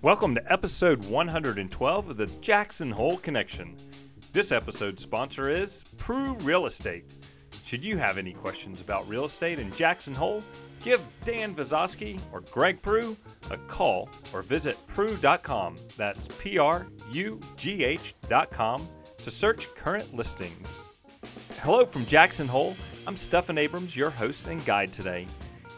Welcome to episode 112 of the Jackson Hole Connection. This episode's sponsor is Prugh Real Estate. Should you have any questions about real estate in Jackson Hole, give Dan Vazowski or Greg Prugh a call or visit prugh.com. That's P R U G H.com to search current listings. Hello from Jackson Hole. I'm Stephan Abrams, your host and guide today.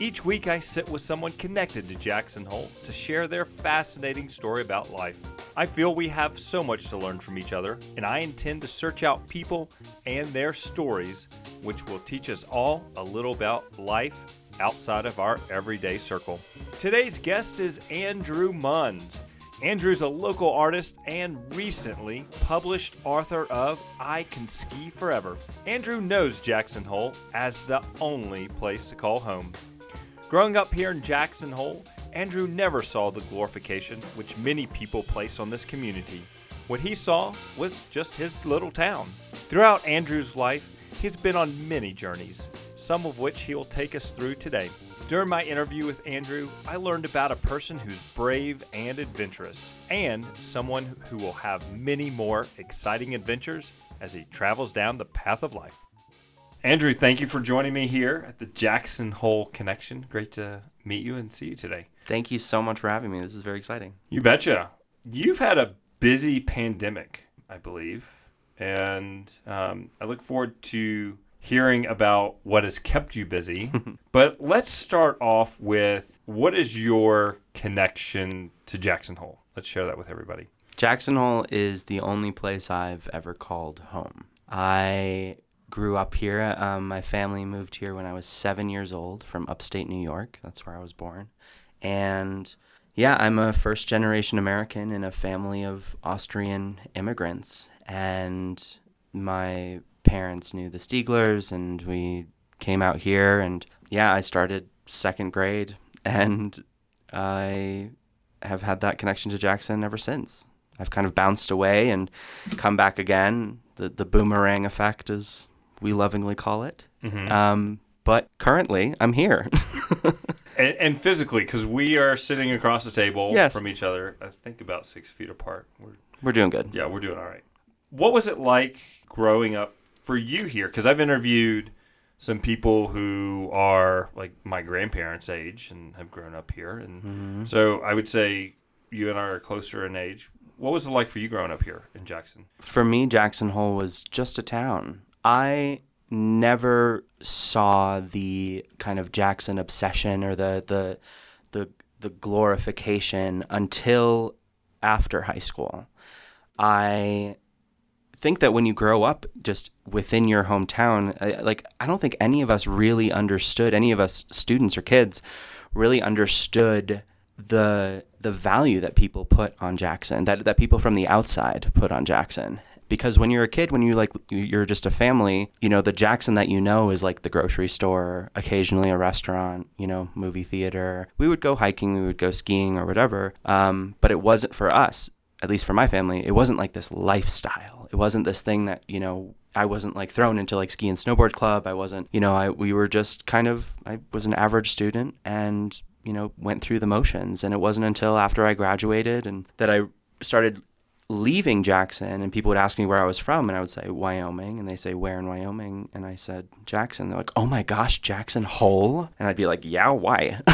Each week, I sit with someone connected to Jackson Hole to share their fascinating story about life. I feel we have so much to learn from each other, and I intend to search out people and their stories, which will teach us all a little about life outside of our everyday circle. Today's guest is Andrew Munz. Andrew's a local artist and recently published author of I Can Ski Forever. Andrew knows Jackson Hole as the only place to call home. Growing up here in Jackson Hole, Andrew never saw the glorification which many people place on this community. What he saw was just his little town. Throughout Andrew's life, he's been on many journeys, some of which he will take us through today. During my interview with Andrew, I learned about a person who's brave and adventurous, and someone who will have many more exciting adventures as he travels down the path of life. Andrew, thank you for joining me here at the Jackson Hole Connection. Great to meet you and see you today. Thank you so much for having me. This is very exciting. You betcha. You've had a busy pandemic, I believe, and um, I look forward to hearing about what has kept you busy. but let's start off with what is your connection to Jackson Hole? Let's share that with everybody. Jackson Hole is the only place I've ever called home. I grew up here. Um, my family moved here when I was seven years old from upstate New York. That's where I was born. And yeah, I'm a first generation American in a family of Austrian immigrants. And my parents knew the Stieglers, and we came out here. And yeah, I started second grade, and I have had that connection to Jackson ever since. I've kind of bounced away and come back again. The the boomerang effect, as we lovingly call it. Mm-hmm. Um, but currently, I'm here. and, and, physically, because we are sitting across the table yes. from each other, I think about six feet apart. We're we're doing good. Yeah, we're doing all right. What was it like growing up for you here? Because I've interviewed some people who are like my grandparents' age and have grown up here, and mm-hmm. so I would say you and I are closer in age. What was it like for you growing up here in Jackson? For me, Jackson Hole was just a town. I never saw the kind of Jackson obsession or the the the the glorification until after high school. I think that when you grow up just within your hometown, uh, like I don't think any of us really understood any of us students or kids really understood the the value that people put on Jackson, that that people from the outside put on Jackson because when you're a kid when you like you're just a family you know the jackson that you know is like the grocery store occasionally a restaurant you know movie theater. We would go hiking we would go skiing or whatever um, but it wasn't for us at least for my family it wasn't like this lifestyle. It wasn't this thing that you know I wasn't like thrown into like ski and snowboard club. I wasn't, you know, I we were just kind of I was an average student and, you know, went through the motions. And it wasn't until after I graduated and that I started leaving Jackson and people would ask me where I was from and I would say Wyoming and they say where in Wyoming? And I said Jackson. They're like oh my gosh Jackson Hole? And I'd be like yeah why?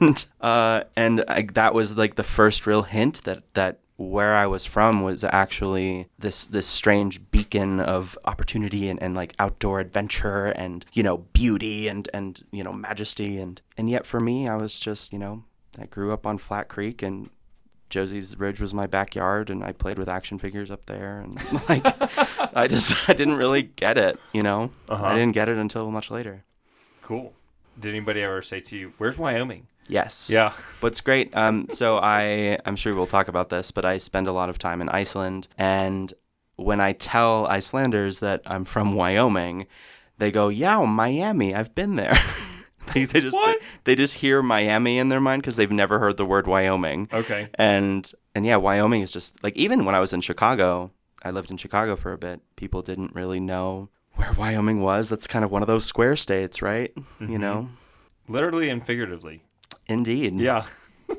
And uh, and I, that was like the first real hint that that where I was from was actually this this strange beacon of opportunity and, and like outdoor adventure and you know beauty and and you know majesty. And and yet for me I was just you know I grew up on Flat Creek and Josie's Ridge was my backyard, and I played with action figures up there, and like I just I didn't really get it, you know. Uh-huh. I didn't get it until much later. Cool. Did anybody ever say to you, "Where's Wyoming"? Yes. Yeah. What's great. Um. So I I'm sure we'll talk about this, but I spend a lot of time in Iceland, and when I tell Icelanders that I'm from Wyoming, they go, "Yeah, Miami. I've been there." they, they just they, they, just hear Miami in their mind because they've never heard the word Wyoming. Okay. And and yeah, Wyoming is just like even when I was in Chicago, I lived in Chicago for a bit. People didn't really know where Wyoming was. That's kind of one of those square states, right? Mm-hmm. You know. literally and figuratively. Indeed. Yeah.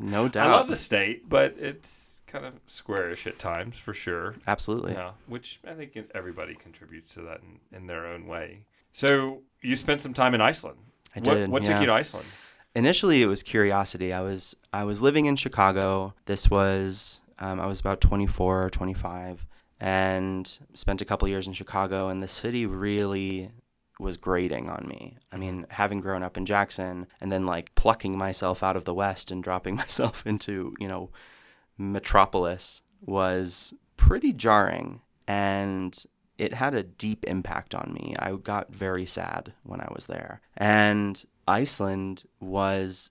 No doubt. I love the state, but it's kind of squarish at times for sure. Absolutely. Yeah, which I think everybody contributes to that in, in their own way. So you spent some time in Iceland. I did, what took yeah. you to Iceland? Initially, it was curiosity. I was I was living in Chicago. This was um, I was about 24 or 25, and spent a couple years in Chicago. And the city really was grating on me. I mean, having grown up in Jackson, and then like plucking myself out of the West and dropping myself into you know metropolis was pretty jarring, and it had a deep impact on me. I got very sad when I was there. And Iceland was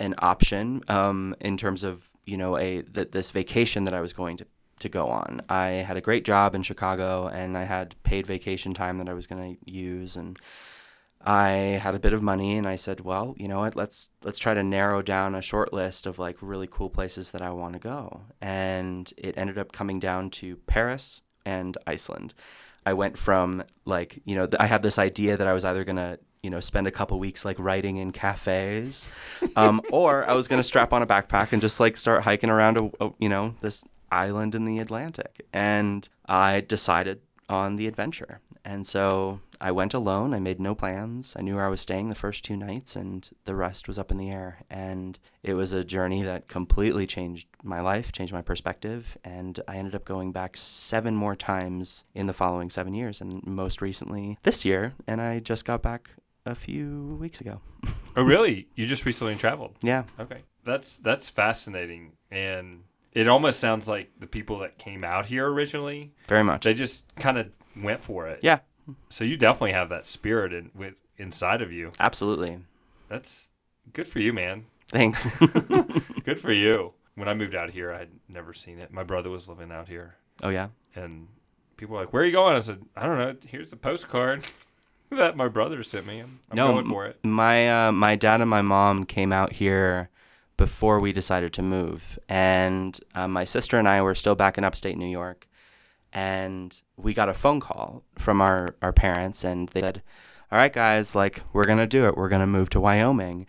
an option um, in terms of, you know, a th- this vacation that I was going to, to go on. I had a great job in Chicago and I had paid vacation time that I was going to use and I had a bit of money and I said, well, you know what, let's let's try to narrow down a short list of like really cool places that I want to go. And it ended up coming down to Paris and Iceland. I went from like, you know, th- I had this idea that I was either to, you know, spend a couple weeks like writing in cafes um, or I was to strap on a backpack and just like start hiking around, a, a, you know, this island in the Atlantic. And I decided on the adventure. And so I went alone. I made no plans. I knew where I was staying the first two nights, and the rest was up in the air. And it was a journey that completely changed my life, changed my perspective. And I ended up going back seven more times in the following seven years, and most recently this year. And I just got back a few weeks ago. Oh, really? You just recently traveled? Yeah. Okay, that's that's fascinating, and it almost sounds like the people that came out here originally, Very much. they just kind of went for it. Yeah, So you definitely have that spirit in, with inside of you. absolutely. That's good for you, man. Thanks. Good for you. When I moved out here, I had never seen it. My brother was living out here, oh, yeah. and people were like, "Where are you going?" I said, "I don't know. Here's the postcard that my brother sent me. I'm, I'm No, going for it." My uh, my dad and my mom came out here before we decided to move, and uh, my sister and I were still back in upstate New York, and we got a phone call from our our parents, and they said, "All right, guys, like we're gonna do it. We're gonna move to Wyoming."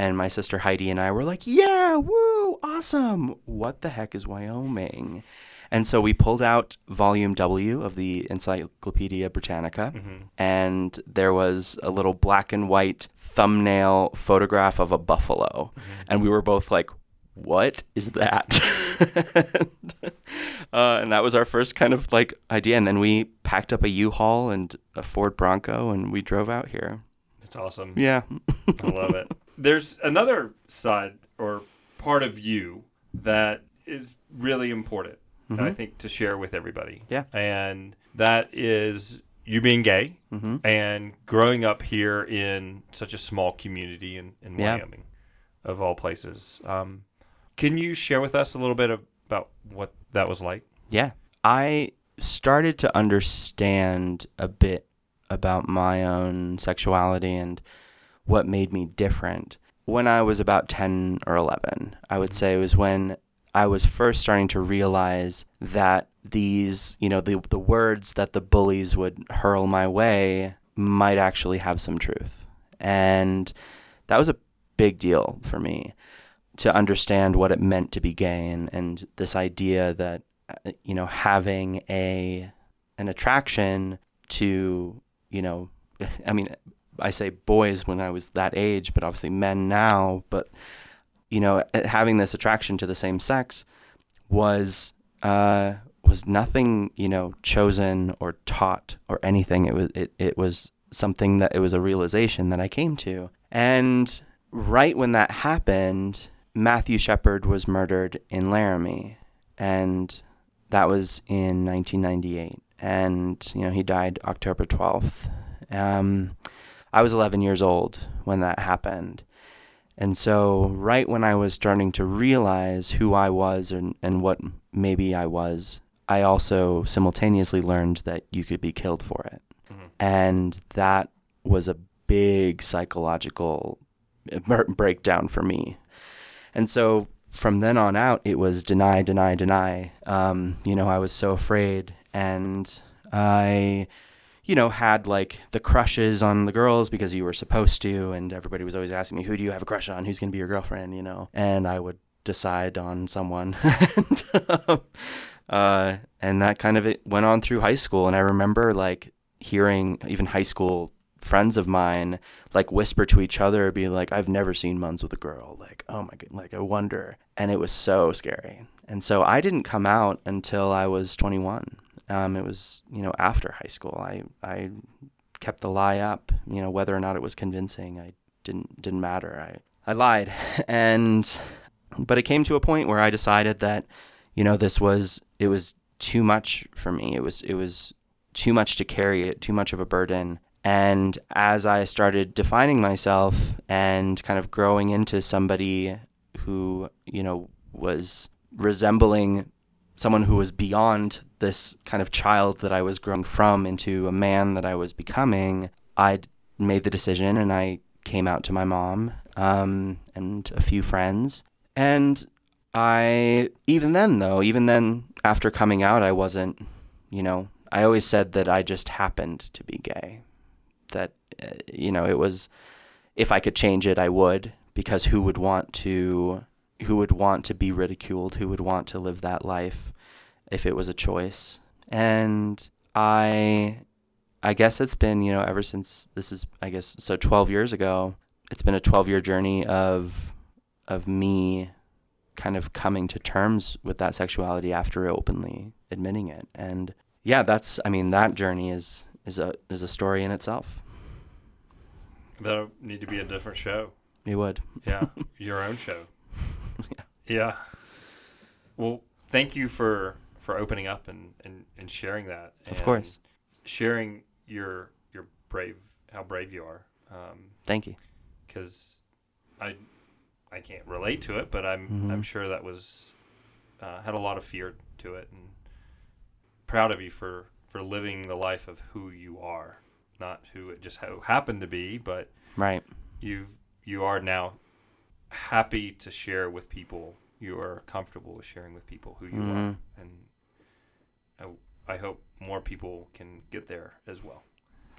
And my sister Heidi and I were like, "Yeah, woo, awesome! What the heck is Wyoming?" And so we pulled out volume W of the Encyclopedia Britannica, and there was a little black and white thumbnail photograph of a buffalo. And we were both like, what is that? uh, and that was our first kind of like idea. And then we packed up a U-Haul and a Ford Bronco and we drove out here. That's awesome. Yeah. I love it. There's another side or part of you that is really important, I think, to share with everybody. Yeah. And that is you being gay Mhm. and growing up here in such a small community in, in Yeah. Wyoming, of all places. Um, can you share with us a little bit about what that was like? Yeah. I started to understand a bit about my own sexuality and what made me different when I was about 10 or 11. I would say it was when I was first starting to realize that these, you know, the, the words that the bullies would hurl my way might actually have some truth. And that was a big deal for me to understand what it meant to be gay and, and this idea that uh, you know having a an attraction to you know I mean I say boys when I was that age but obviously men now but you know having this attraction to the same sex was uh, was nothing you know chosen or taught or anything it was it, it was something that it was a realization that I came to and right when that happened Matthew Shepard was murdered in Laramie, and that was in 1998. And you know he died October 12th. Um, I was 11 years old when that happened, and so right when I was starting to realize who I was and, and what maybe I was, I also simultaneously learned that you could be killed for it, and that was a big psychological breakdown for me. And so from then on out, it was deny, deny, deny. Um, you know, I was so afraid, and I you know, had like the crushes on the girls because you were supposed to, and everybody was always asking me, "Who do you have a crush on? Who's gonna be your girlfriend?" You know, and I would decide on someone, and, um, uh, and that kind of it went on through high school. And I remember like hearing even high school friends of mine like whisper to each other, be like, "I've never seen Munz with a girl." Like, oh my god, like I wonder, and it was so scary. And so I didn't come out until I was 21. Um, it was you know after high school. I I kept the lie up. You know whether or not it was convincing, I didn't didn't matter. I I lied, and but it came to a point where I decided that you know this was it was too much for me. It was it was too much to carry it, too much of a burden. And as I started defining myself and kind of growing into somebody who, you know, was resembling someone who was beyond this kind of child that I was growing from into a man that I was becoming, I made the decision and I came out to my mom um, and a few friends. And I, even then, though, even then, after coming out, I wasn't, you know, I always said that I just happened to be gay. That, uh, you know, it was, if I could change it, I would, because who would want to, who would want to be ridiculed? Who would want to live that life if it was a choice? And I, I guess it's been, you know, ever since this is, I guess, so 12 years ago, it's been a 12 year journey of, of me kind of coming to terms with that sexuality after openly admitting it. And yeah, that's I mean that journey is is a is a story in itself. That'll need to be a different show. It would. Yeah, your own show. Yeah. Well, thank you for for opening up and and, and sharing that. Of course. Sharing your your brave how brave you are. Um, Thank you. because I I can't relate to it, but I'm Mhm. I'm sure that was uh, had a lot of fear to it, and proud of you for for living the life of who you are, not who it just ha- happened to be, but Right. you've you are now happy to share with people. You are comfortable with sharing with people who you are, Mhm. and I I hope more people can get there as well.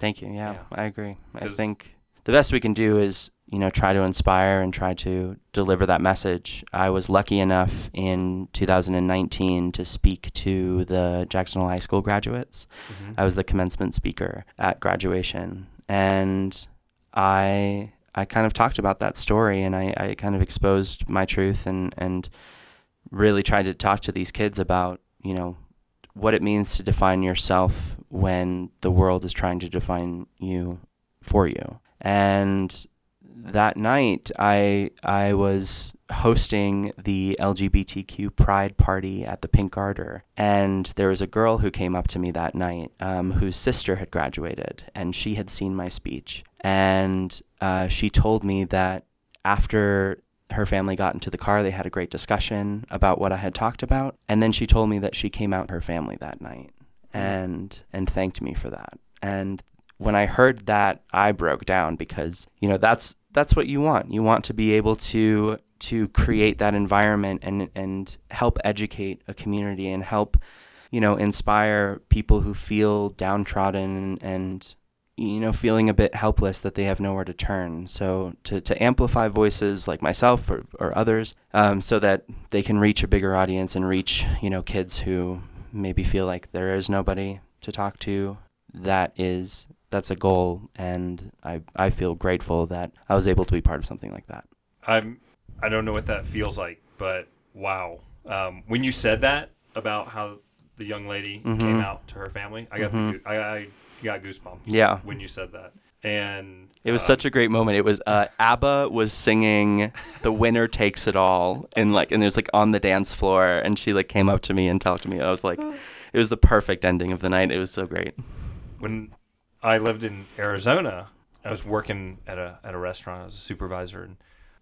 Thank you. Yeah, Yeah. I agree. I think the best we can do is, you know, try to inspire and try to deliver that message. I was lucky enough in 2019 to speak to the Jackson Hole High School graduates. I was the commencement speaker at graduation, and I I kind of talked about that story, and I, I kind of exposed my truth, and and really tried to talk to these kids about you know what it means to define yourself when the world is trying to define you for you. And that night, I I was hosting the LGBTQ Pride party at the Pink Garter, and there was a girl who came up to me that night, um, whose sister had graduated, and she had seen my speech, and uh, she told me that after her family got into the car, they had a great discussion about what I had talked about, and then she told me that she came out to her family that night, and and thanked me for that, and when I heard that, I broke down because you know that's that's what you want. You want to be able to to create that environment and and help educate a community and help you know inspire people who feel downtrodden and you know feeling a bit helpless that they have nowhere to turn. So to to amplify voices like myself or, or others, um, so that they can reach a bigger audience and reach you know kids who maybe feel like there is nobody to talk to. That is that's a goal, and I I feel grateful that I was able to be part of something like that. I'm I don't know what that feels like, but wow. Um, when you said that about how the young lady Mhm. came out to her family, I got the Mhm. goo- I, I got goosebumps. Yeah. when you said that, and It was um, such a great moment. It was uh, ABBA was singing "The Winner Takes It All" and like, and it was like on the dance floor, and she like came up to me and talked to me. I was like, it was the perfect ending of the night. It was so great. when I lived in Arizona, I was working at a at a restaurant. I was a supervisor, and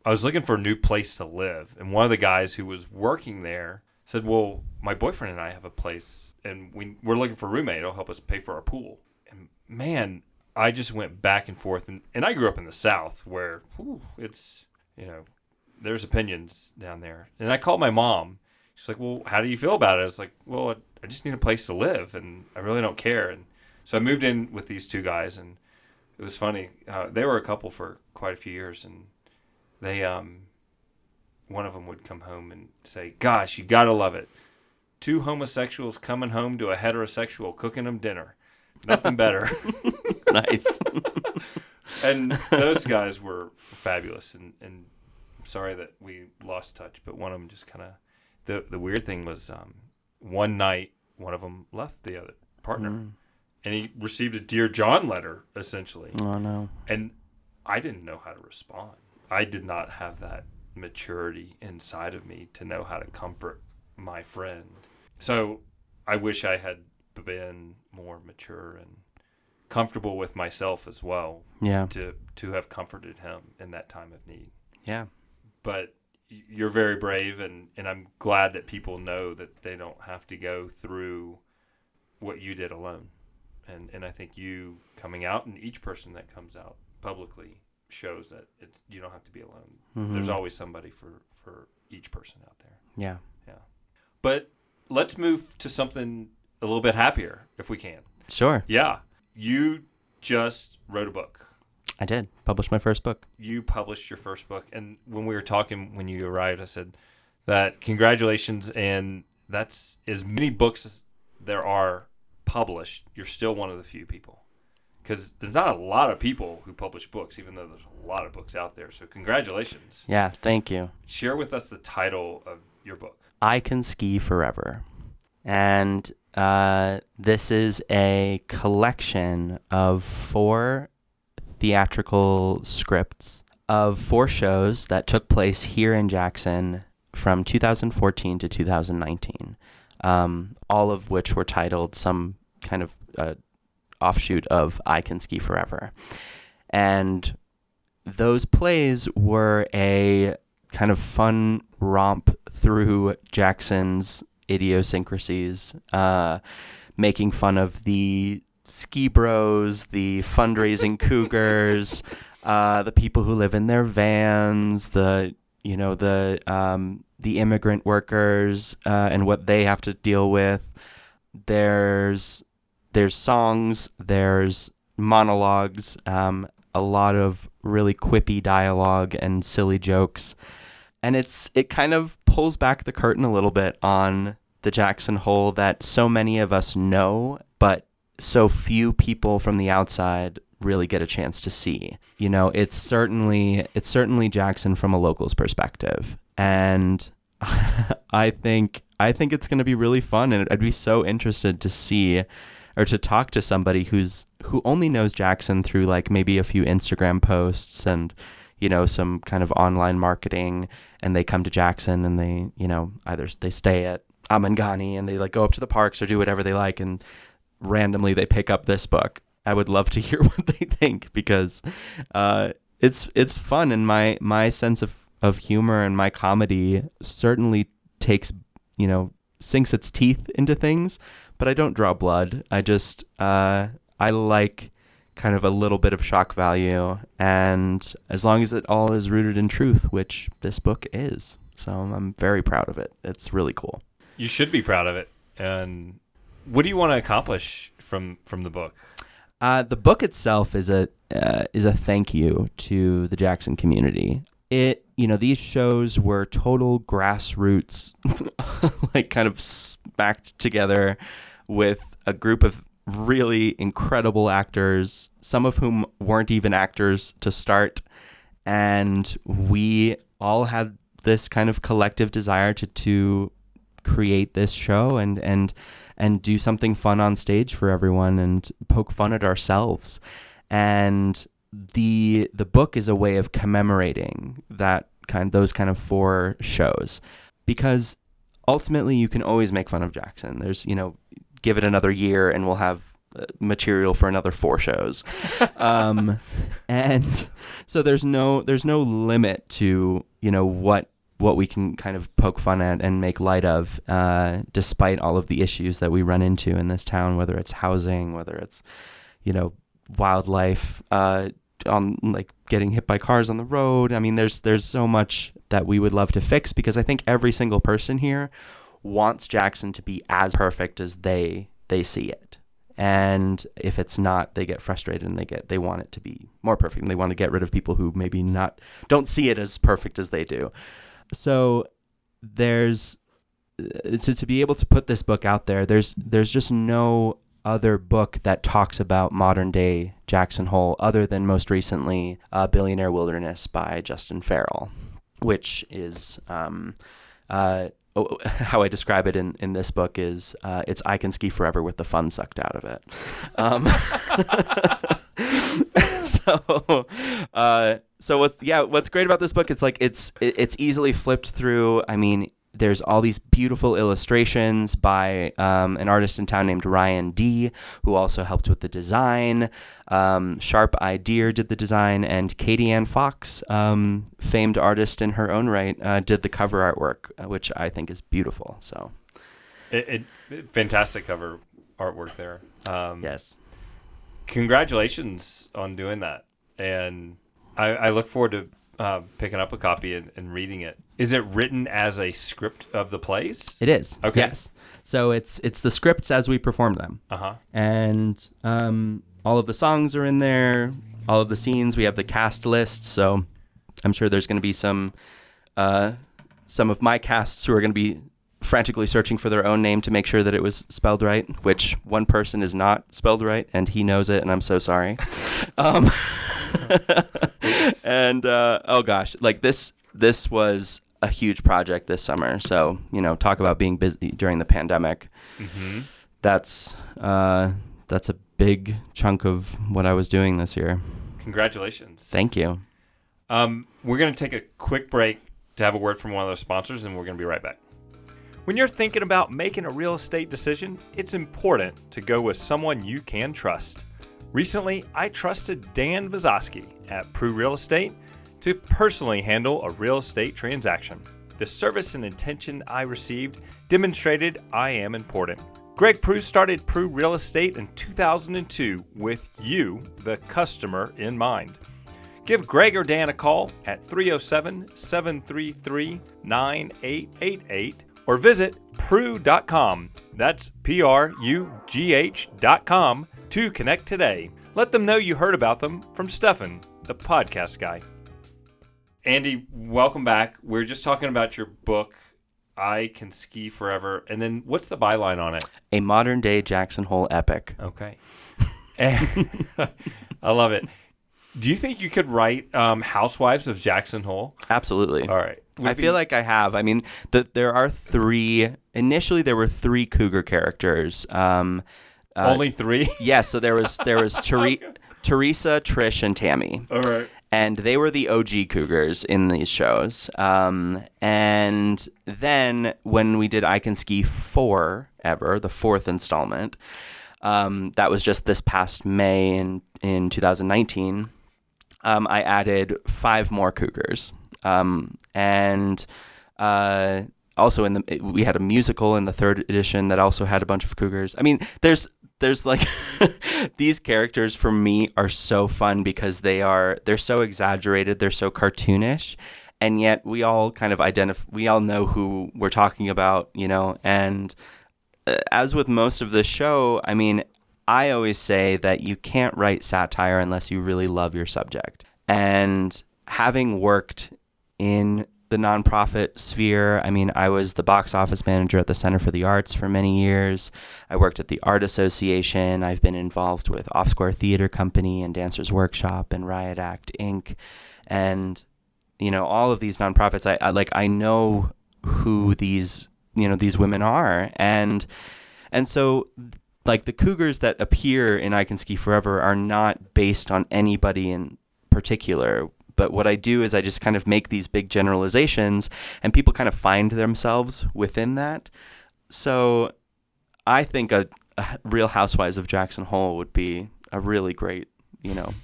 I was looking for a new place to live. And one of the guys who was working there said, "Well, my boyfriend and I have a place, and we we're looking for a roommate. It'll help us pay for our pool." And man, I just went back and forth, and and I grew up in the South where whew, it's you know there's opinions down there. And I called my mom. She's like, "Well, how do you feel about it?" I was like, "Well, I, just need a place to live, and I really don't care." And So I moved in with these two guys, and it was funny. Uh, they were a couple for quite a few years, and they um, one of them would come home and say, "Gosh, you gotta love it." Two homosexuals coming home to a heterosexual cooking them dinner. Nothing better. nice. and those guys were fabulous, and and sorry that we lost touch, but one of them just kind of the the weird thing was um, one night one of them left the other partner, Mm. and he received a dear John letter essentially, Oh no. and I didn't know how to respond. I did not have that maturity inside of me to know how to comfort my friend. So I wish I had been more mature and comfortable with myself as well Yeah. to to have comforted him in that time of need. Yeah. But you're very brave, and and I'm glad that people know that they don't have to go through what you did alone. And and I think you coming out, and each person that comes out publicly shows that it's you don't have to be alone. There's Mhm. always somebody for for each person out there. Yeah, yeah. But let's move to something a little bit happier if we can. Sure. Yeah, you just wrote a book. I did publish my first book. you published your first book and when we were talking when you arrived i said that congratulations and that's as many books as there are published you're still one of the few people because there's not a lot of people who publish books even though there's a lot of books out there so congratulations Yeah. Thank you. share with us the title of your book I Can Ski Forever. And uh, this is a collection of four theatrical scripts of four shows that took place here in Jackson from 2014 to 2019, um, all of which were titled some kind of uh, offshoot of I Can Ski Forever. And those plays were a kind of fun romp through Jackson's idiosyncrasies, uh, making fun of the ski bros, the fundraising cougars, uh, the people who live in their vans, the you know the um, the immigrant workers uh, and what they have to deal with. There's there's songs, there's monologues, um, a lot of really quippy dialogue and silly jokes and it's it kind of pulls back the curtain a little bit on the Jackson Hole that so many of us know, but so few people from the outside really get a chance to see. You know, it's certainly it's certainly Jackson from a local's perspective, and I think I think it's going to be really fun, and I'd be so interested to see or to talk to somebody who's who only knows Jackson through like maybe a few Instagram posts and you know some kind of online marketing and they come to Jackson and they you know either they stay at Amangani and they like go up to the parks or do whatever they like and randomly they pick up this book. I would love to hear what they think because uh, it's it's fun and my my sense of of humor and my comedy certainly takes you know sinks its teeth into things, but I don't draw blood. I just uh, I like kind of a little bit of shock value and as long as it all is rooted in truth which this book is. So i'm very proud of it. It's really cool. You should be proud of it. And what do you want to accomplish from from the book? Uh, the book itself is a uh, is a thank you to the jackson community. It you know these shows were total grassroots like kind of smacked together with a group of really incredible actors, some of whom weren't even actors to start. And we all had this kind of collective desire to, to create this show and, and, and do something fun on stage for everyone and poke fun at ourselves. And the the book is a way of commemorating that kind those kind of four shows because ultimately you can always make fun of Jackson. There's, you know, give it another year and we'll have uh, material for another four shows. um, and so there's no there's no limit to, you know, what what we can kind of poke fun at and make light of, uh, despite all of the issues that we run into in this town, whether it's housing, whether it's, you know, wildlife, uh, on like getting hit by cars on the road. I mean, there's there's so much that we would love to fix because I think every single person here wants Jackson to be as perfect as they they see it. and if it's not, they get frustrated and they get they want it to be more perfect and they want to get rid of people who maybe not don't see it as perfect as they do. So there's to, to be able to put this book out there, there's there's just no other book that talks about modern day Jackson Hole other than most recently uh, Billionaire Wilderness by Justin Farrell, which is um, uh, how I describe it in, in this book is uh, it's I can ski forever with the fun sucked out of it. Um, so, uh, so what's yeah, what's great about this book? It's like it's it, it's easily flipped through. I mean, there's all these beautiful illustrations by um, an artist in town named Ryan D, who also helped with the design. Um, Sharp Deer did the design, and Katie Ann Fox, um, famed artist in her own right, uh, did the cover artwork, uh, which I think is beautiful. So, it, it fantastic cover artwork there. Um, yes, congratulations on doing that, and I, I look forward to uh, picking up a copy and, and, reading it. Is it written as a script of the plays? It is. Okay. Yes. So it's it's the scripts as we perform them. Uh huh. And um, all of the songs are in there. All of the scenes. We have the cast list. So I'm sure there's going to be some uh, some of my casts who are going to be frantically searching for their own name to make sure that it was spelled right, which one person is not spelled right, and he knows it, and I'm so sorry. um, and uh, oh gosh, like this this was a huge project this summer. So you know, talk about being busy during the pandemic. Mm-hmm. That's uh, that's a big chunk of what I was doing this year. Congratulations! Thank you. Um, we're gonna take a quick break to have a word from one of those sponsors, and we're gonna be right back. When you're thinking about making a real estate decision, it's important to go with someone you can trust. Recently, I trusted Dan Vazoski at Prugh Real Estate to personally handle a real estate transaction. The service and attention I received demonstrated I am important. Greg Prugh started Prugh Real Estate in 2002 with you, the customer, in mind. Give Greg or Dan a call at 307 733 9888 or visit prugh.com. That's P R U G H.com to connect today. Let them know you heard about them from Stephan, the podcast guy. Andy, welcome back. We are just talking about your book, I Can Ski Forever. And then what's the byline on it? A modern day Jackson Hole epic. Okay. I love it. Do you think you could write um, Housewives of Jackson Hole? Absolutely. All right. Would I be... feel like I have. I mean, the, there are three. Initially, there were three cougar characters. Um, uh, Only three. yes. Yeah, so there was there was Teri- Teresa, Trish, and Tammy. All right. And they were the OG Cougars in these shows. Um, and then when we did I Can Ski 4 ever, the fourth installment, um, that was just this past May in, in 2019, um, I added five more Cougars. Um, and uh, also in the we had a musical in the third edition that also had a bunch of cougars. I mean, there's there's like these characters for me are so fun because they are they're so exaggerated, they're so cartoonish, and yet we all kind of identify we all know who we're talking about, you know, and uh, as with most of the show, I mean, I always say that you can't write satire unless you really love your subject. And having worked in the nonprofit sphere. I mean, I was the box office manager at the Center for the Arts for many years. I worked at the Art Association. I've been involved with Off Square Theater Company and Dancers Workshop and Riot Act Inc. And you know, all of these nonprofits. I, I like. I know who these you know these women are, and and so like the cougars that appear in I Can Ski Forever are not based on anybody in particular but what I do is I just kind of make these big generalizations and people kind of find themselves within that. So I think a, a Real Housewives of Jackson Hole would be a really great, you know,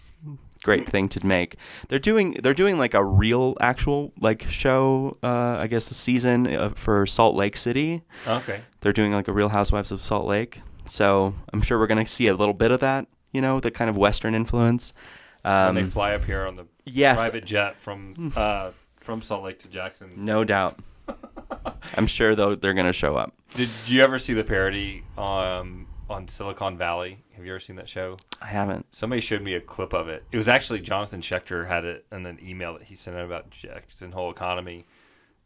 great thing to make. They're doing they're doing like a real actual like show uh I guess the season uh, for Salt Lake City. Okay. They're doing like a Real Housewives of Salt Lake. So, I'm sure we're going to see a little bit of that, you know, the kind of western influence. Um, when they fly up here on the yes. private jet from uh, from Salt Lake to Jackson. No doubt. I'm sure though they're going to show up. Did you ever see the parody um, on Silicon Valley. Have you ever seen that show? I haven't. Somebody showed me a clip of it. It was actually Jonathan Schechter had it in an email that he sent out about Jackson Hole economy.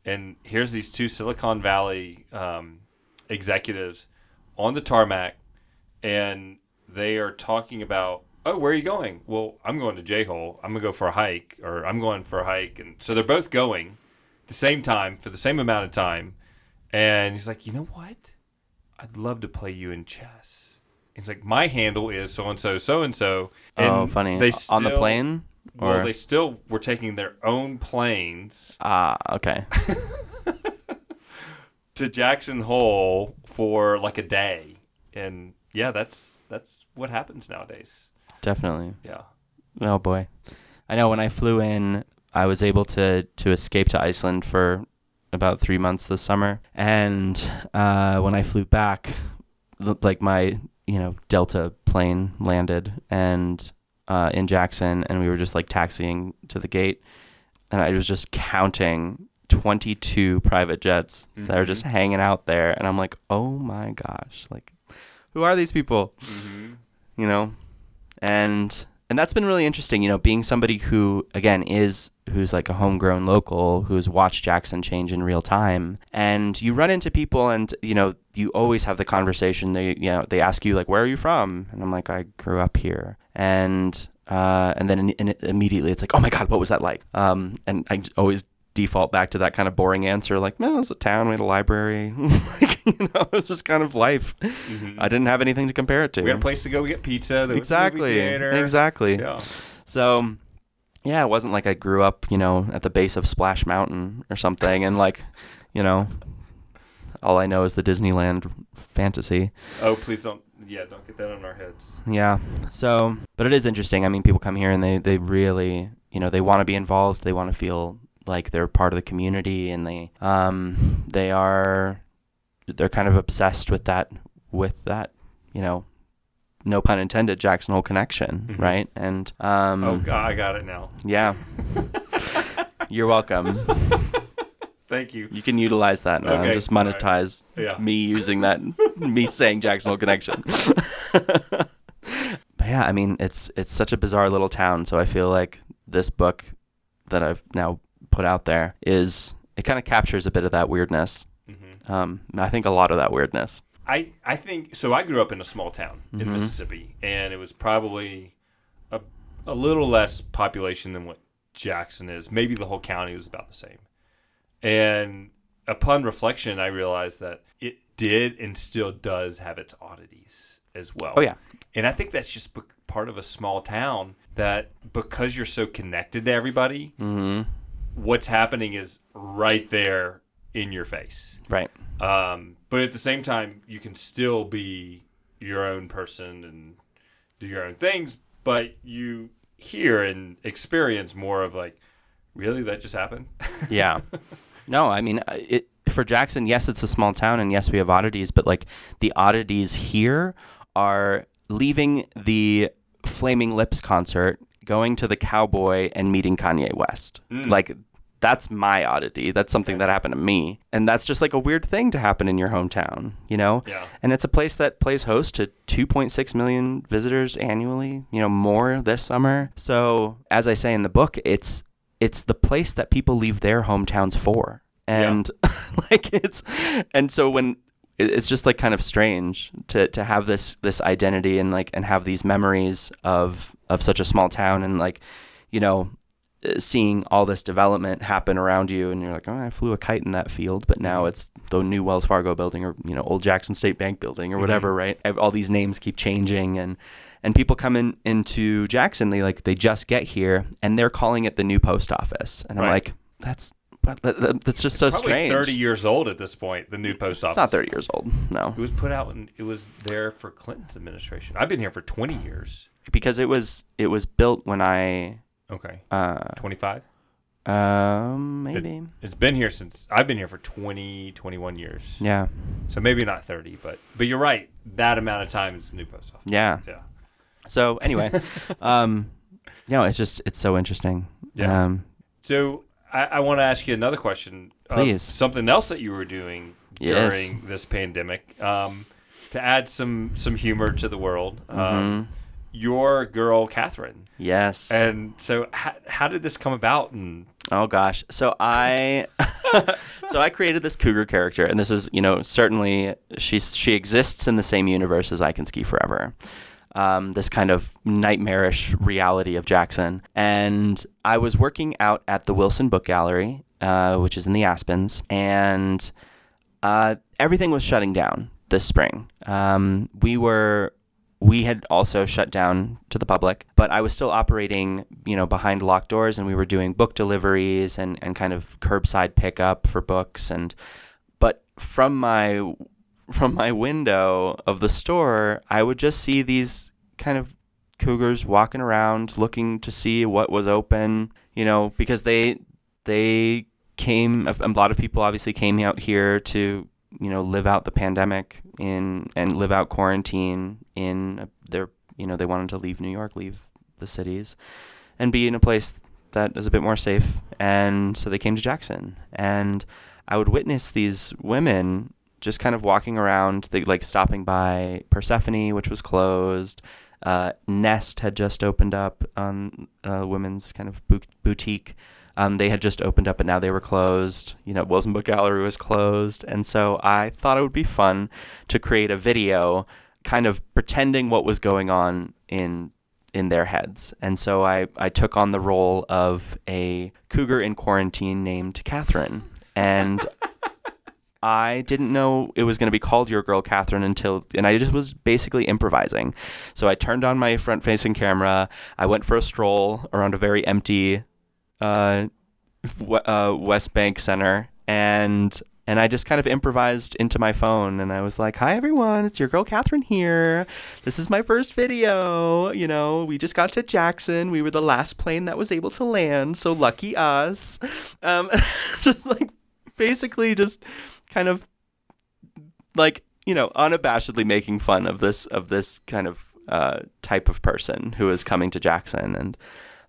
And here's these two Silicon Valley um, executives on the tarmac, and they are talking about, oh, where are you going? Well, I'm going to J Hole. I'm gonna go for a hike, or I'm going for a hike, and so they're both going the same time for the same amount of time. And he's like, you know what? I'd love to play you in chess. He's like, my handle is so and so, so and so. Oh, funny. They on the still- plane? Well, they still were taking their own planes ah, okay. to Jackson Hole for like a day, and yeah, that's that's what happens nowadays. Definitely. Yeah. Oh boy. I know when I flew in, I was able to to escape to Iceland for about three months this summer, and uh, when I flew back, like my you know Delta plane landed and uh, in Jackson, and we were just like taxiing to the gate, and I was just counting. 22 private jets that are just hanging out there and I'm like, "Oh my gosh, like who are these people?" Mm-hmm. you know and and that's been really interesting you know being somebody who again is who's like a homegrown local who's watched jackson change in real time. And you run into people and you know you always have the conversation. They you know they ask you like where are you from? And i'm like i grew up here. And uh, and then in, in, immediately it's like oh my god what was that like? Um, and i always default back to that kind of boring answer like no it's a town we had a library like, you know it's just kind of life i didn't have anything to compare it to Mm-hmm. We had a place to go we get pizza. There was exactly exactly Yeah. so yeah it wasn't like i grew up you know at the base of splash mountain or something and like you know all i know is the disneyland fantasy Oh, please don't. Yeah, don't get that on our heads. yeah so but it is interesting i mean people come here and they they really you know they want to be involved they want to feel like they're part of the community and they um they are they're kind of obsessed with that with that you know no pun intended jackson hole connection Mhm. right and um Oh, God, I got it now. Yeah. You're welcome. Thank you. You can utilize that now. Okay, Just all right. monetize Yeah. me using that, me saying Jackson Hole Connection. but yeah, I mean, it's it's such a bizarre little town. So I feel like this book that I've now put out there is it kind of captures a bit of that weirdness. hmm Um, I think a lot of that weirdness. I, I think so. I grew up in a small town in Mhm. Mississippi, and it was probably a, a little less population than what Jackson is. Maybe the whole county was about the same. And upon reflection, I realized that it did and still does have its oddities as well. Oh yeah, And I think that's just part of a small town that because you're so connected to everybody, hmm what's happening is right there in your face. right. Um, but at the same time, you can still be your own person and do your own things, but you hear and experience more of like, really, that just happened? Yeah. no, I mean, uh, it for Jackson. Yes, it's a small town, and yes, we have oddities. But like the oddities here are leaving the Flaming Lips concert, going to the Cowboy, and meeting Kanye West. Mm. Like that's my oddity. That's something that happened to me, and that's just like a weird thing to happen in your hometown. You know. yeah. And it's a place that plays host to 2.6 million visitors annually, you know, more this summer. So, as I say in the book, it's it's the place that people leave their hometowns for. And like it's and so when it- it's just like kind of strange to to have this this identity and like and have these memories of of such a small town and like you know uh, seeing all this development happen around you and you're like oh i flew a kite in that field but now Mhm. it's the new wells fargo building or you know old jackson state bank building or whatever right all these names keep changing and and people come in into jackson they like they just get here and they're calling it the new post office and i'm Right. like that's that- that's just so Probably strange 30 years old at this point, the new post office. it's not 30 years old no It was put out and it was there for Clinton's administration. I've been here for 20 years. because it was it was built when i Okay. uh 25? um maybe It's been here since I've been here for 20, 21 years. yeah So maybe not 30, but but you're right. That amount of time is the new post office. yeah Yeah. So anyway, um, no, it's just it's so interesting. Yeah. Um, So I, I want to ask you another question. of Please. something else that you were doing Yes. during this pandemic. Um, to add some some humor to the world, Mm-hmm. um, your girl Catherine. Yes. And so, how, how did this come about? And Oh gosh. So I so I created this cougar character and this is, you know, certainly she's she exists in the same universe as I Can Ski Forever. Um, this kind of nightmarish reality of Jackson. And I was working out at the Wilson Book Gallery, uh, which is in the Aspens, and uh, everything was shutting down this spring. Um, we were we had also shut down to the public, but I was still operating, you know, behind locked doors, and we were doing book deliveries and, and kind of curbside pickup for books. And but from my from my window of the store, I would just see these kind of cougars walking around, looking to see what was open, you know, because they they came. A lot of people obviously came out here to you know live out the pandemic in and live out quarantine in their you know they wanted to leave New York, leave the cities, and be in a place that is a bit more safe. And so they came to Jackson, and I would witness these women just kind of walking around, they like stopping by Persephone, which was closed. Uh, Nest had just opened up on a women's kind of boutique. Um, they had just opened up, but now they were closed. You know, Wilson Book Gallery was closed, and so I thought it would be fun to create a video, kind of pretending what was going on in in their heads. And so I I took on the role of a cougar in quarantine named Catherine, and I didn't know it was going to be called Your Girl Catherine until, and I just was basically improvising. So I turned on my front facing camera. I went for a stroll around a very empty uh, w- uh, West Bank Center, and and I just kind of improvised into my phone, and I was like, "Hi everyone, it's your girl Catherine here. This is my first video. You know, we just got to Jackson. We were the last plane that was able to land, so lucky us." Um, just like basically just kind of like you know unabashedly making fun of this of this kind of uh, type of person who is coming to Jackson and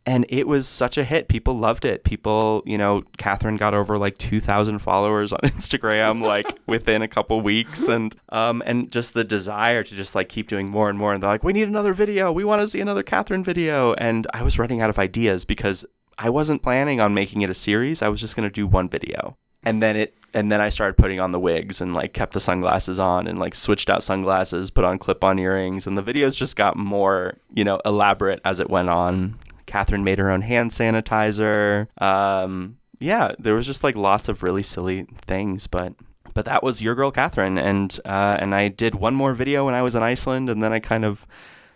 and it was such a hit. People loved it. People, you know, Catherine got over like two thousand followers on Instagram like within a couple weeks, and um and just the desire to just like keep doing more and more. And they're like, we need another video. We want to see another Catherine video. And I was running out of ideas because I wasn't planning on making it a series. I was just gonna do one video and then it and then I started putting on the wigs and like kept the sunglasses on and like switched out sunglasses, put on clip-on earrings, and the videos just got more you know elaborate as it went on. Catherine made her own hand sanitizer. Um, yeah, there was just like lots of really silly things, but but that was your girl Catherine, and uh, and I did one more video when I was in Iceland, and then I kind of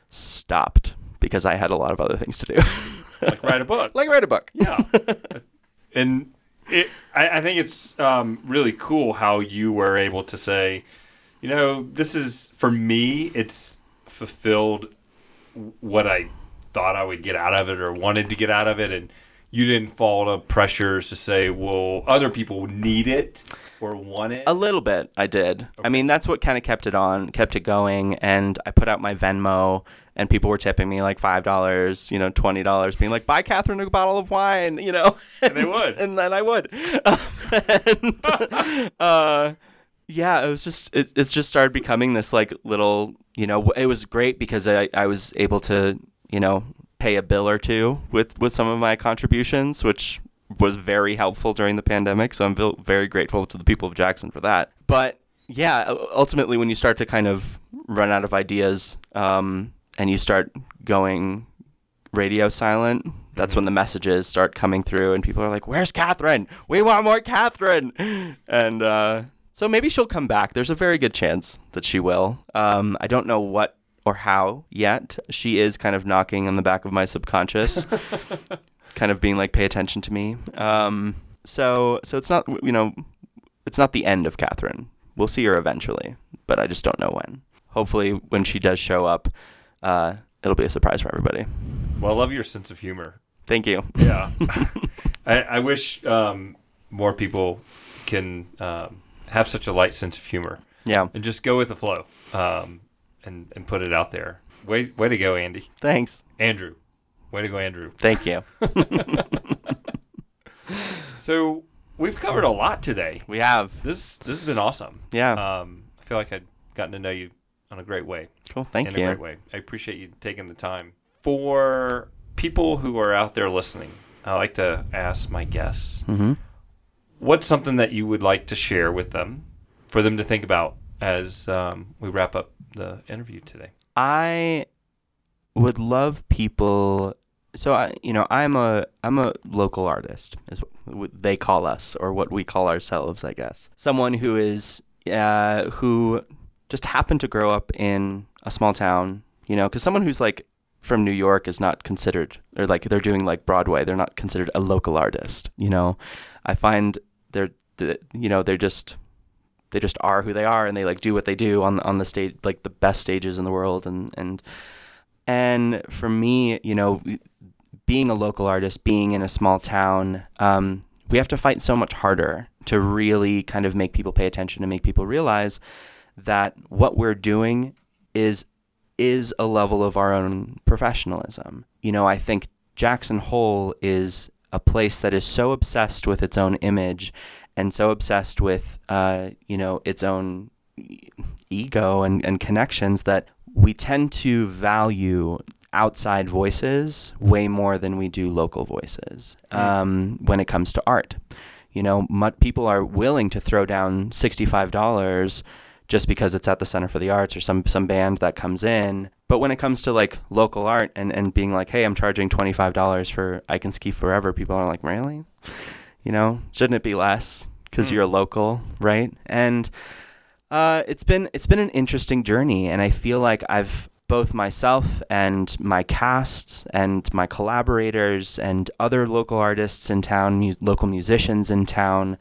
stopped because I had a lot of other things to do, like write a book. like write a book. Yeah. and it, I, I think it's um, really cool how you were able to say, you know, this is for me. It's fulfilled what I thought I would get out of it or wanted to get out of it, and you didn't fall to pressures to say, well, other people need it or want it. A little bit, I did. I mean, that's what kind of kept it on, kept it going. And I put out my Venmo, and people were tipping me like five dollars, you know, twenty dollars, being like, "Buy Catherine a bottle of wine," you know. And they would. and then I would. and, uh, yeah, it was just it, it's just started becoming this like little, you know, it was great because I I was able to you know pay a bill or two with with some of my contributions, which was very helpful during the pandemic. So I'm very grateful to the people of Jackson for that. But yeah, ultimately, when you start to kind of run out of ideas um, and you start going radio silent, that's when the messages start coming through, and people are like, "Where's Catherine? We want more Catherine!" And uh, so maybe she'll come back. There's a very good chance that she will. Um, I don't know what or how yet. She is kind of knocking on the back of my subconscious kind of being like, pay attention to me. Um, so so it's not you know, it's not the end of Catherine. We'll see her eventually, but I just don't know when. Hopefully, when she does show up, uh, it'll be a surprise for everybody. well, I love your sense of humor. Thank you. Yeah. I, I wish um, more people can um, have such a light sense of humor Yeah. and just go with the flow um, and, and put it out there. Way, way to go, Andy. Thanks. Andrew. Way to go, Andrew. Thank you. So we've covered a lot today. We have. This this has been awesome. Yeah. Um, I feel like I've gotten to know you on a great way. Cool. Thank in you. In a great way. I appreciate you taking the time. For people who are out there listening, I like to ask my guests, Mm-hmm. what's something that you would like to share with them for them to think about as um, we wrap up the interview today? I would love people. So I, you know, I'm a I'm a local artist, is what they call us, or what we call ourselves, I guess. Someone who is uh, who just happened to grow up in a small town, you know, because someone who's like from New York is not considered, or like they're doing like Broadway, they're not considered a local artist. You know, I find they're, the, you know, they're just they just are who they are and they like do what they do on on the stage like the best stages in the world and and and for me you know being a local artist being in a small town um, we have to fight so much harder to really kind of make people pay attention and make people realize that what we're doing is is a level of our own professionalism. You know i think jackson hole is a place that is so obsessed with its own image and so obsessed with uh, you know its own ego and, and connections that we tend to value outside voices way more than we do local voices um, when it comes to art. You know, people are willing to throw down sixty-five dollars just because it's at the Center for the Arts or some some band that comes in. But when it comes to like local art and, and being like, hey, I'm charging twenty five dollars for I Can Ski Forever, people are like, really? You know, shouldn't it be less? Because Hmm. you're local, right? And uh, it's been it's been an interesting journey, and I feel like I've both myself and my cast and my collaborators and other local artists in town, mu- local musicians in town.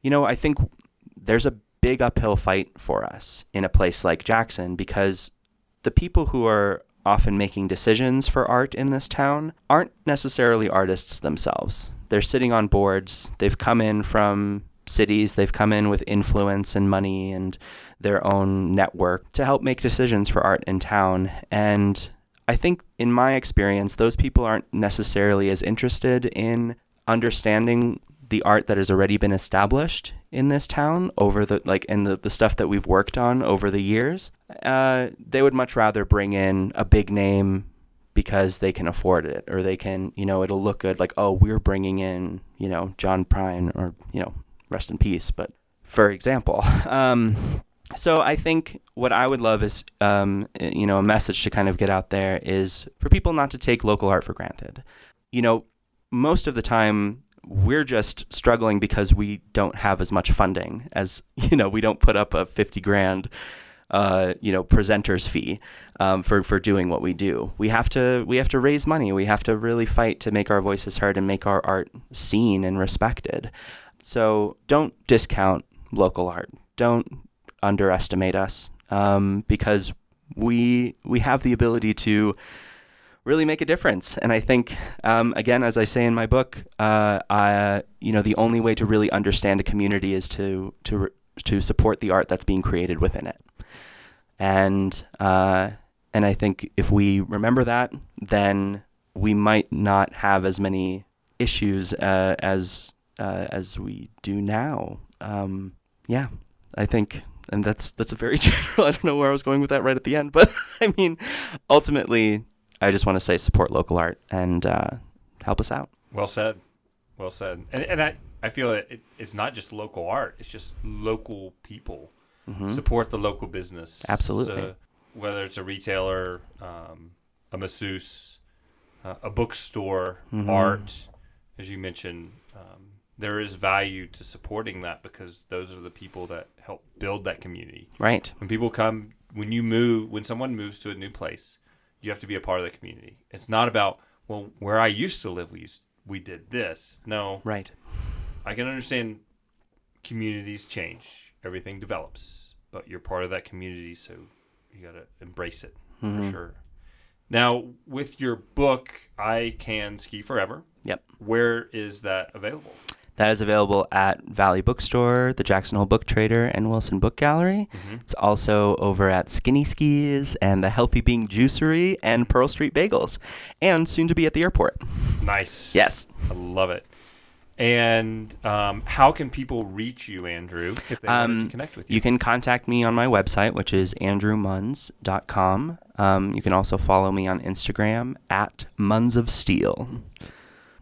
You know, I think there's a big uphill fight for us in a place like Jackson because the people who are often making decisions for art in this town aren't necessarily artists themselves. They're sitting on boards. They've come in from cities, they've come in with influence and money and their own network to help make decisions for art in town. And I think, in my experience, those people aren't necessarily as interested in understanding the art that has already been established in this town over the like and the, the stuff that we've worked on over the years uh, they would much rather bring in a big name because they can afford it or they can you know it'll look good like oh we're bringing in you know john prine or you know rest in peace but for example um, so i think what i would love is um, you know a message to kind of get out there is for people not to take local art for granted. You know most of the time we're just struggling because we don't have as much funding as you know we don't put up a 50 grand uh, you know presenter's fee um, for for doing what we do. We have to we have to raise money. We have to really fight to make our voices heard and make our art seen and respected so don't discount local art don't underestimate us um, because we we have the ability to really make a difference. And I think, um, again, as I say in my book, uh, I, you know, the only way to really understand a community is to to to support the art that's being created within it. And uh, and I think if we remember that, then we might not have as many issues uh, as uh, as we do now. Um, yeah, I think and that's that's a very general. I don't know where I was going with that right at the end, but I mean, ultimately, I just want to say support local art and uh, help us out. Well said. Well said. And, and I, I feel that it, it's not just local art, it's just local people. Support the local business. Absolutely. So whether it's a retailer, um, a masseuse, uh, a bookstore, art, as you mentioned, um, there is value to supporting that because those are the people that help build that community. Right. When people come, when you move, when someone moves to a new place, you have to be a part of the community. It's not about well, where I used to live, we used we did this. No, Right. I can understand communities change, everything develops, but you're part of that community, so you got to embrace it for mm-hmm. sure. Now, with your book, I Can Ski Forever, Yep. where is that available? That is available at Valley Bookstore, the Jackson Hole Book Trader, and Wilson Book Gallery. It's also over at Skinny Skis and the Healthy Being Juicery and Pearl Street Bagels, and soon to be at the airport. Nice. Yes. I love it. And um, how can people reach you, Andrew, if they wanted to Um, connect with you? You can contact me on my website, which is andrewmunz.com. Um, you can also follow me on Instagram at Munz of Steel.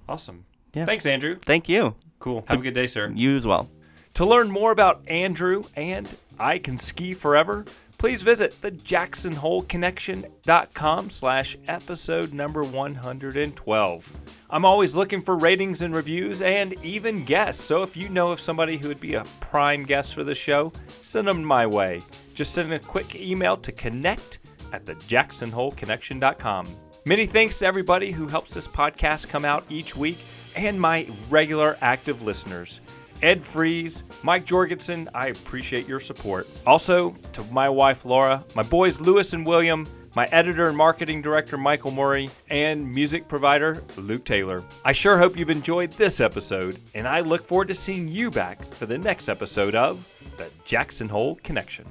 Awesome. Yeah. Thanks, Andrew. Thank you. Cool. Have a good day, sir. You as well. To learn more about Andrew and I Can Ski Forever, please visit the jacksonholeconnection.com slash episode number 112. I'm always looking for ratings and reviews and even guests, so if you know of somebody who would be a prime guest for the show, send them my way. Just send a quick email to connect at the jacksonholeconnection.com. Many thanks to everybody who helps this podcast come out each week and my regular active listeners. Ed Fries, Mike Jorgensen, I appreciate your support. Also, to my wife Laura, my boys Lewis and William, my editor and marketing director Michael Moeri, and music provider Luke Taylor. I sure hope you've enjoyed this episode, and I look forward to seeing you back for the next episode of The Jackson Hole Connection.